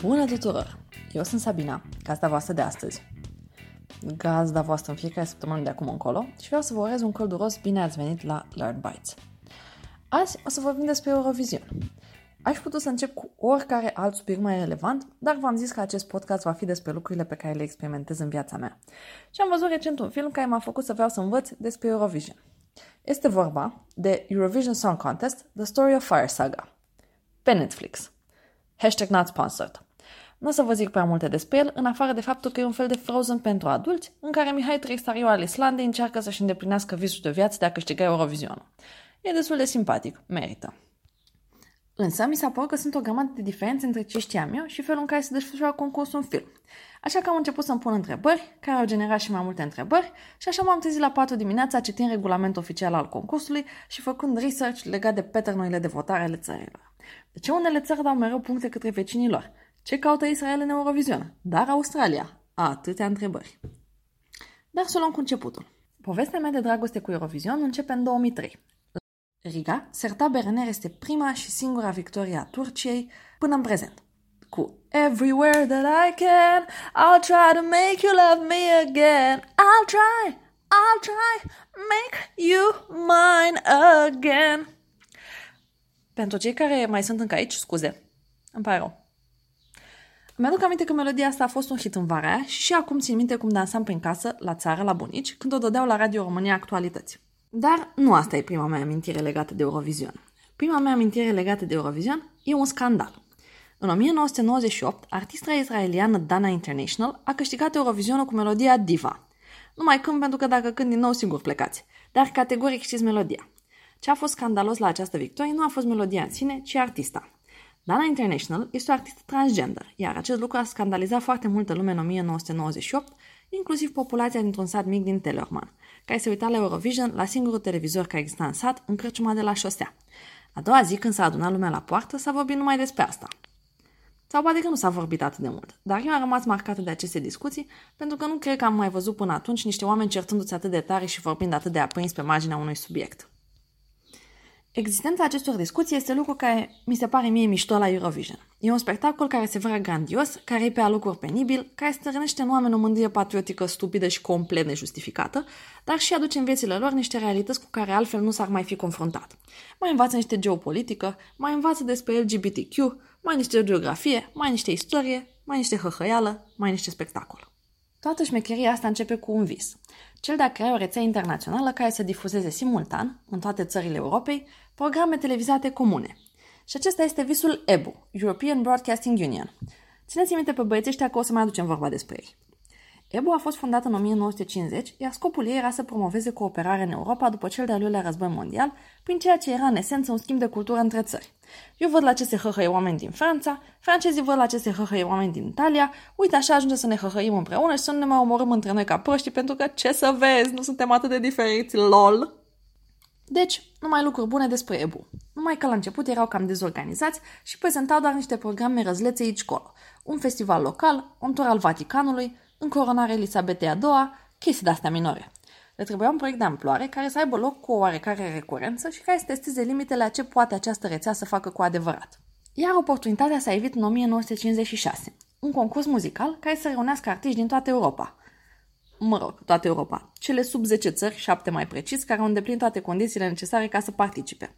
Bună tuturor! Eu sunt Sabina, gazda voastră de astăzi. Gazda voastră în fiecare săptămână de acum încolo și vreau să vă urez un călduros bine ați venit la Learn Bites. Azi o să vorbim despre Eurovision. Aș putea să încep cu oricare alt subiect mai relevant, dar v-am zis că acest podcast va fi despre lucrurile pe care le experimentez în viața mea. Și am văzut recent un film care m-a făcut să vreau să învăț despre Eurovision. Este vorba de Eurovision Song Contest, The Story of Fire Saga, pe Netflix. Hashtag not sponsored. Nu o să vă zic prea multe despre el, în afară de faptul că e un fel de Frozen pentru adulți, în care Mihai Tristariu al Islandei încearcă să-și îndeplinească visul de viață de a câștiga Eurovision. E destul de simpatic, merită. Însă mi s-a părut că sunt o grămadă de diferențe între ce știam eu și felul în care se desfășoară concursul în film. Așa că am început să-mi pun întrebări, care au generat și mai multe întrebări, și așa m-am trezit la 4 dimineața citind regulamentul oficial al concursului și făcând research legat de pattern de votare ale țărilor. De ce unele țări dau mereu puncte către vecinii lor? Ce caută Israel în Eurovision? Dar Australia? Atâtea întrebări. Dar să luăm cu începutul. Povestea mea de dragoste cu Eurovision începe în 2003. Riga, Serta Berener este prima și singura victorie a Turciei până în prezent. Cu Everywhere that I can, I'll try to make you love me again. I'll try, I'll try, make you mine again. Pentru cei care mai sunt încă aici, scuze. Îmi pare rău. Mi-aduc aminte că melodia asta a fost un hit în vara aia și și acum țin minte cum dansam prin casă, la țară, la bunici, când o dădeau la Radio România Actualități. Dar nu asta e prima mea amintire legată de Eurovision. Prima mea amintire legată de Eurovision e un scandal. În 1998, artista israeliană Dana International a câștigat Eurovisionul cu melodia Diva. Nu mai cânt pentru că dacă cânt din nou sigur plecați, dar categoric știți melodia. Ce a fost scandalos la această victorie nu a fost melodia în sine, ci artista. Dana International este o artistă transgender, iar acest lucru a scandalizat foarte multă lume în 1998, inclusiv populația dintr-un sat mic din Tellerman, care se uita la Eurovision la singurul televizor care exista în sat, în crăciuma de la șosea. A doua zi, când s-a adunat lumea la poartă, s-a vorbit numai despre asta. Sau poate că nu s-a vorbit atât de mult, dar eu am rămas marcată de aceste discuții pentru că nu cred că am mai văzut până atunci niște oameni certându-se atât de tare și vorbind atât de aprins pe marginea unui subiect. Existența acestor discuții este lucru care mi se pare mie mișto la Eurovision. E un spectacol care se vrea grandios, care e pe alocuri penibil, care stârnește în oameni o mândrie patriotică stupidă și complet nejustificată, dar și aduce în viețile lor niște realități cu care altfel nu s-ar mai fi confruntat. Mai învață niște geopolitică, mai învață despre LGBTQ, mai niște geografie, mai niște istorie, mai niște hăhăială, mai niște spectacol. Toată șmecheria asta începe cu un vis. Cel de a crea o rețea internațională care să difuzeze simultan, în toate țările Europei, programe televizate comune. Și acesta este visul EBU, European Broadcasting Union. Țineți minte pe băieții ăștia că o să mai aducem vorba despre ei. EBU a fost fondată în 1950, iar scopul ei era să promoveze cooperarea în Europa după cel de-al doilea război mondial, prin ceea ce era în esență un schimb de cultură între țări. Eu văd la ce se hăhăie oameni din Franța, francezii văd la ce se hăhăie oameni din Italia, uite așa ajunge să ne hăhăim împreună și să nu ne mai omorâm între noi ca proști, pentru că ce să vezi, nu suntem atât de diferiți, lol! Deci, numai lucruri bune despre EBU. Numai că la început erau cam dezorganizați și prezentau doar niște programe răzlețe aici colo. Un festival local, un tur al Vaticanului, încoronarea Elisabetei a II, chestii de-astea minore. Le trebuia un proiect de amploare care să aibă loc cu o oarecare recurență și care să testeze limitele a ce poate această rețea să facă cu adevărat. Iar oportunitatea s-a evit în 1956, un concurs muzical care să reunească artiști din toată Europa. Mă rog, toată Europa. Cele sub 10 țări, 7 mai precis, care au îndeplinit toate condițiile necesare ca să participe.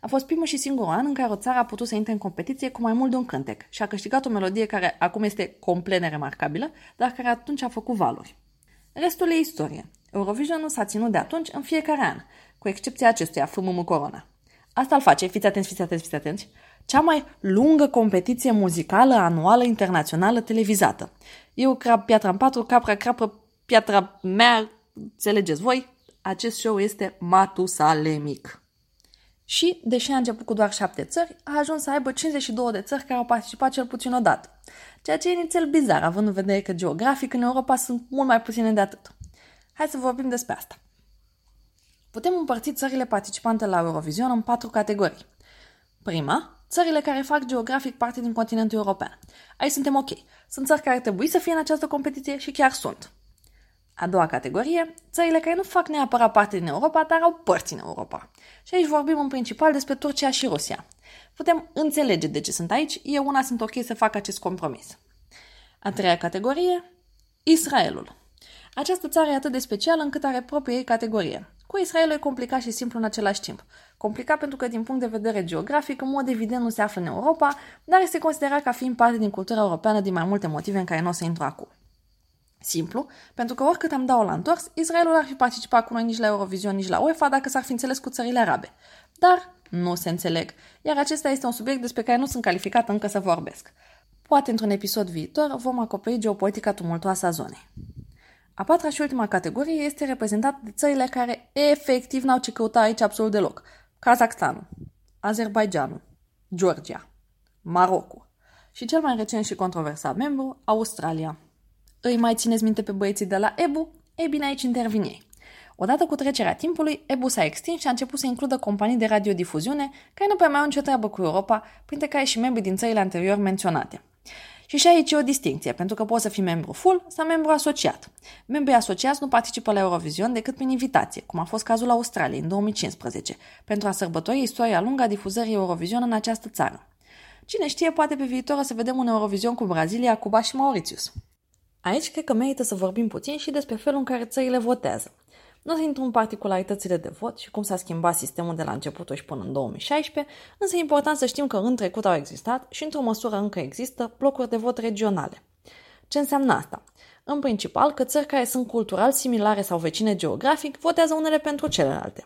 A fost primul și singurul an în care o țară a putut să intre în competiție cu mai mult de un cântec și a câștigat o melodie care acum este complet neremarcabilă, dar care atunci a făcut valuri. Restul e istorie. Eurovision s-a ținut de atunci în fiecare an, cu excepția acestuia, FMM Corona. Asta îl face, fiți atenți, fiți atenți, fiți atenți, cea mai lungă competiție muzicală anuală internațională televizată. Eu crap piatra în patru, capra crapă piatra mea, înțelegeți voi, acest show este matusalemic. Și, deși a început cu doar șapte țări, a ajuns să aibă 52 de țări care au participat cel puțin o dată. Ceea ce e inițial bizar, având în vedere că geografic în Europa sunt mult mai puține de atât. Hai să vorbim despre asta. Putem împărți țările participante la Eurovision în patru categorii. Prima, țările care fac geografic parte din continentul european. Aici suntem ok. Sunt țări care trebuie să fie în această competiție și chiar sunt. A doua categorie, țările care nu fac neapărat parte din Europa, dar au părți în Europa. Și aici vorbim în principal despre Turcia și Rusia. Putem înțelege de ce sunt aici, eu una sunt ok să fac acest compromis. A treia categorie, Israelul. Această țară e atât de specială încât are propria ei categorie. Cu Israelul e complicat și simplu în același timp. Complicat pentru că, din punct de vedere geografic, în mod evident nu se află în Europa, dar este considerat ca fiind parte din cultura europeană din mai multe motive în care nu o să intru acum. Simplu, pentru că oricât am dat-o la întors, Israelul ar fi participat cu noi nici la Eurovision, nici la UEFA dacă s-ar fi înțeles cu țările arabe. Dar nu se înțeleg, iar acesta este un subiect despre care nu sunt calificat încă să vorbesc. Poate într-un episod viitor vom acoperi geopolitica tumultoasă a zonei. A patra și ultima categorie este reprezentată de țările care efectiv n-au ce căuta aici absolut deloc. Kazakhstanul, Azerbaijanul, Georgia, Marocul și cel mai recent și controversat membru, Australia. Îi mai țineți minte pe băieții de la EBU? Ei bine, aici intervin ei. Odată cu trecerea timpului, EBU s-a extins și a început să includă companii de radiodifuziune care nu prea mai au nicio treabă cu Europa, printre care și membrii din țările anterior menționate. Și și aici e o distinție, pentru că poți să fii membru full sau membru asociat. Membrii asociați nu participă la Eurovision decât prin invitație, cum a fost cazul Australiei în 2015, pentru a sărbători istoria lungă a difuzării Eurovision în această țară. Cine știe, poate pe viitor o să vedem un Eurovision cu Brazilia, Cuba și Mauritius. Aici cred că merită să vorbim puțin și despre felul în care țările votează. Nu o să intru în particularitățile de vot și cum s-a schimbat sistemul de la începutul și până în 2016, însă e important să știm că în trecut au existat și într-o măsură încă există blocuri de vot regionale. Ce înseamnă asta? În principal că țări care sunt cultural similare sau vecine geografic votează unele pentru celelalte.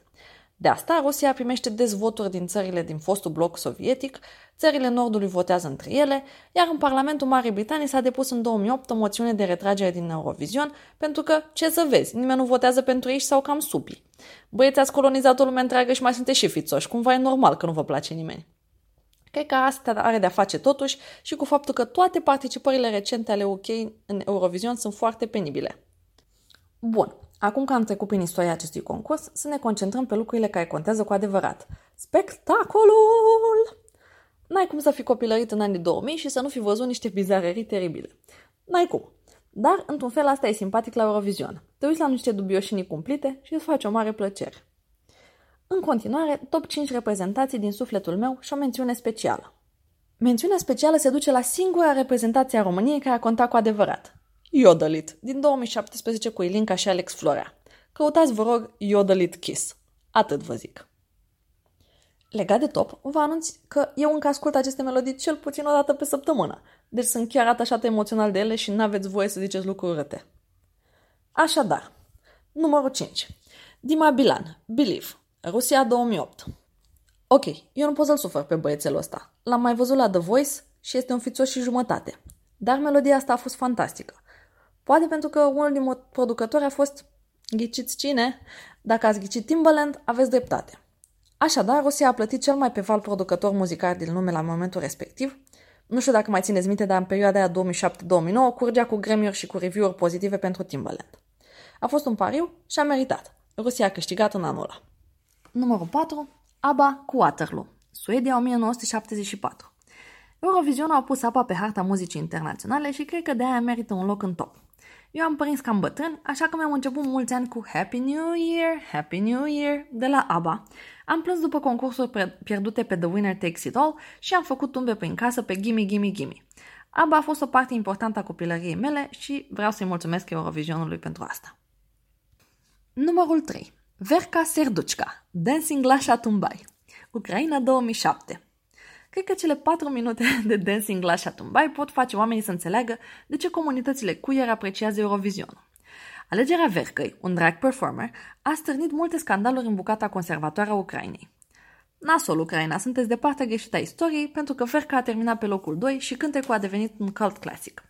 De asta, Rusia primește des voturi din țările din fostul bloc sovietic, țările Nordului votează între ele, iar în Parlamentul Marii Britanii s-a depus în 2008 o moțiune de retragere din Eurovision, pentru că, ce să vezi, nimeni nu votează pentru ei sau cam supii. Băieți, ați colonizat o lume întreagă și mai sunteți și fițoși, cumva e normal că nu vă place nimeni. Cred că asta are de-a face totuși și cu faptul că toate participările recente ale UK în Eurovision sunt foarte penibile. Bun, Acum că am trecut prin istoria acestui concurs, să ne concentrăm pe lucrurile care contează cu adevărat. Spectacolul! N-ai cum să fii copilărit în anii 2000 și să nu fi văzut niște bizarerii teribile. N-ai cum. Dar, într-un fel, asta e simpatic la Eurovision. Te uiți la niște dubioșinii cumplite și îți face o mare plăcere. În continuare, top 5 reprezentații din sufletul meu și o mențiune specială. Mențiunea specială se duce la singura reprezentație a României care a contat cu adevărat. Yodelit, din 2017 cu Ilinca și Alex Florea. Căutați, vă rog, Yodelit Kiss. Atât vă zic. Legat de top, vă anunț că eu încă ascult aceste melodii cel puțin o dată pe săptămână, deci sunt chiar atașată emoțional de ele și nu aveți voie să ziceți lucruri răte. Așadar, numărul 5. Dima Bilan, Believe, Rusia 2008. Ok, eu nu pot să-l sufăr pe băiețelul ăsta. L-am mai văzut la The Voice și este un fițos și jumătate. Dar melodia asta a fost fantastică. Poate pentru că unul din producători a fost ghiciți cine? Dacă ați ghicit Timbaland, aveți dreptate. Așadar, Rusia a plătit cel mai pe val producător muzical din lume la momentul respectiv. Nu știu dacă mai țineți minte, dar în perioada aia 2007-2009 curgea cu grammy și cu review-uri pozitive pentru Timbaland. A fost un pariu și a meritat. Rusia a câștigat în anul ăla. Numărul 4. ABBA cu Waterloo. Suedia 1974. Eurovision a pus apa pe harta muzicii internaționale și cred că de aia merită un loc în top. Eu am prins cam bătrân, așa că mi-am început mulți ani cu Happy New Year, Happy New Year de la ABBA. Am plâns după concursuri pierdute pe The Winner Takes It All și am făcut tumbe prin casă pe Gimme Gimme Gimme. ABBA a fost o parte importantă a copilăriei mele și vreau să-i mulțumesc Eurovisionului pentru asta. Numărul 3. Verka Serduchka, Dancing la Shatumbai, Ucraina 2007. Cred că cele patru minute de dancing la Shatumbai pot face oamenii să înțeleagă de ce comunitățile queer apreciază Eurovision. Alegerea Vercăi, un drag performer, a stârnit multe scandaluri în bucata conservatoare a Ucrainei. Nasol, Ucraina, sunteți de partea greșită a istoriei pentru că Verca a terminat pe locul 2 și cântecul a devenit un cult clasic.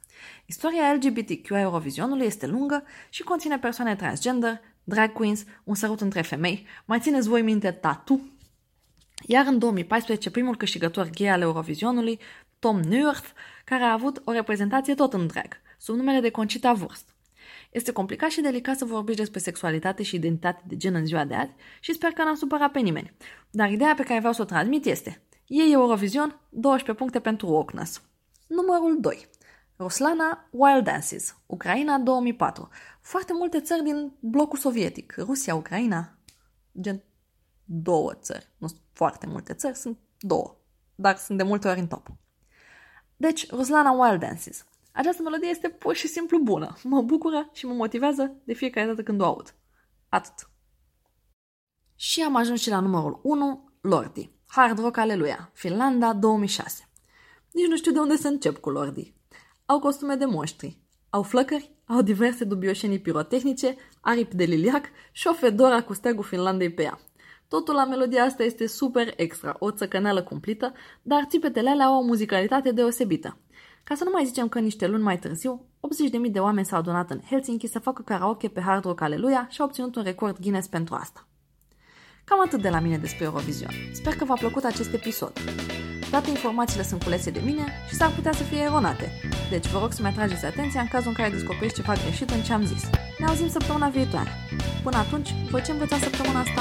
Istoria LGBTQ a Eurovisionului este lungă și conține persoane transgender, drag queens, un sărut între femei, mai țineți voi minte tatu, iar în 2014, primul câștigător gay al Eurovisionului, Tom Nurth, care a avut o reprezentație tot în drag, sub numele de Concita Wurst. Este complicat și delicat să vorbești despre sexualitate și identitate de gen în ziua de azi și sper că n-am supărat pe nimeni. Dar ideea pe care vreau să o transmit este Ei Eurovision, 12 puncte pentru Wokeness. Numărul 2. Ruslana Wild Dances, Ucraina 2004. Foarte multe țări din blocul sovietic. Rusia, Ucraina, gen două țări. Nu sunt foarte multe țări, sunt două. Dar sunt de multe ori în top. Deci, Ruslana Wild Dances. Această melodie este pur și simplu bună. Mă bucură și mă motivează de fiecare dată când o aud. Atât. Și am ajuns și la numărul 1, Lordi. Hard Rock Aleluia, Finlanda 2006. Nici nu știu de unde să încep cu Lordi. Au costume de monștri, au flăcări, au diverse dubioșenii pirotehnice, aripi de liliac și o fedora cu steagul Finlandei pe ea. Totul la melodia asta este super extra, o țăcăneală cumplită, dar țipetele alea au o muzicalitate deosebită. Ca să nu mai zicem că niște luni mai târziu, 80.000 de oameni s-au adunat în Helsinki să facă karaoke pe Hard Rock Aleluia și au obținut un record Guinness pentru asta. Cam atât de la mine despre Eurovision. Sper că v-a plăcut acest episod. Toate informațiile sunt culese de mine și s-ar putea să fie eronate. Deci vă rog să-mi atrageți atenția în cazul în care descoperiți ceva greșit în ce am zis. Ne auzim săptămâna viitoare. Până atunci, voi ce învățați săptămâna asta?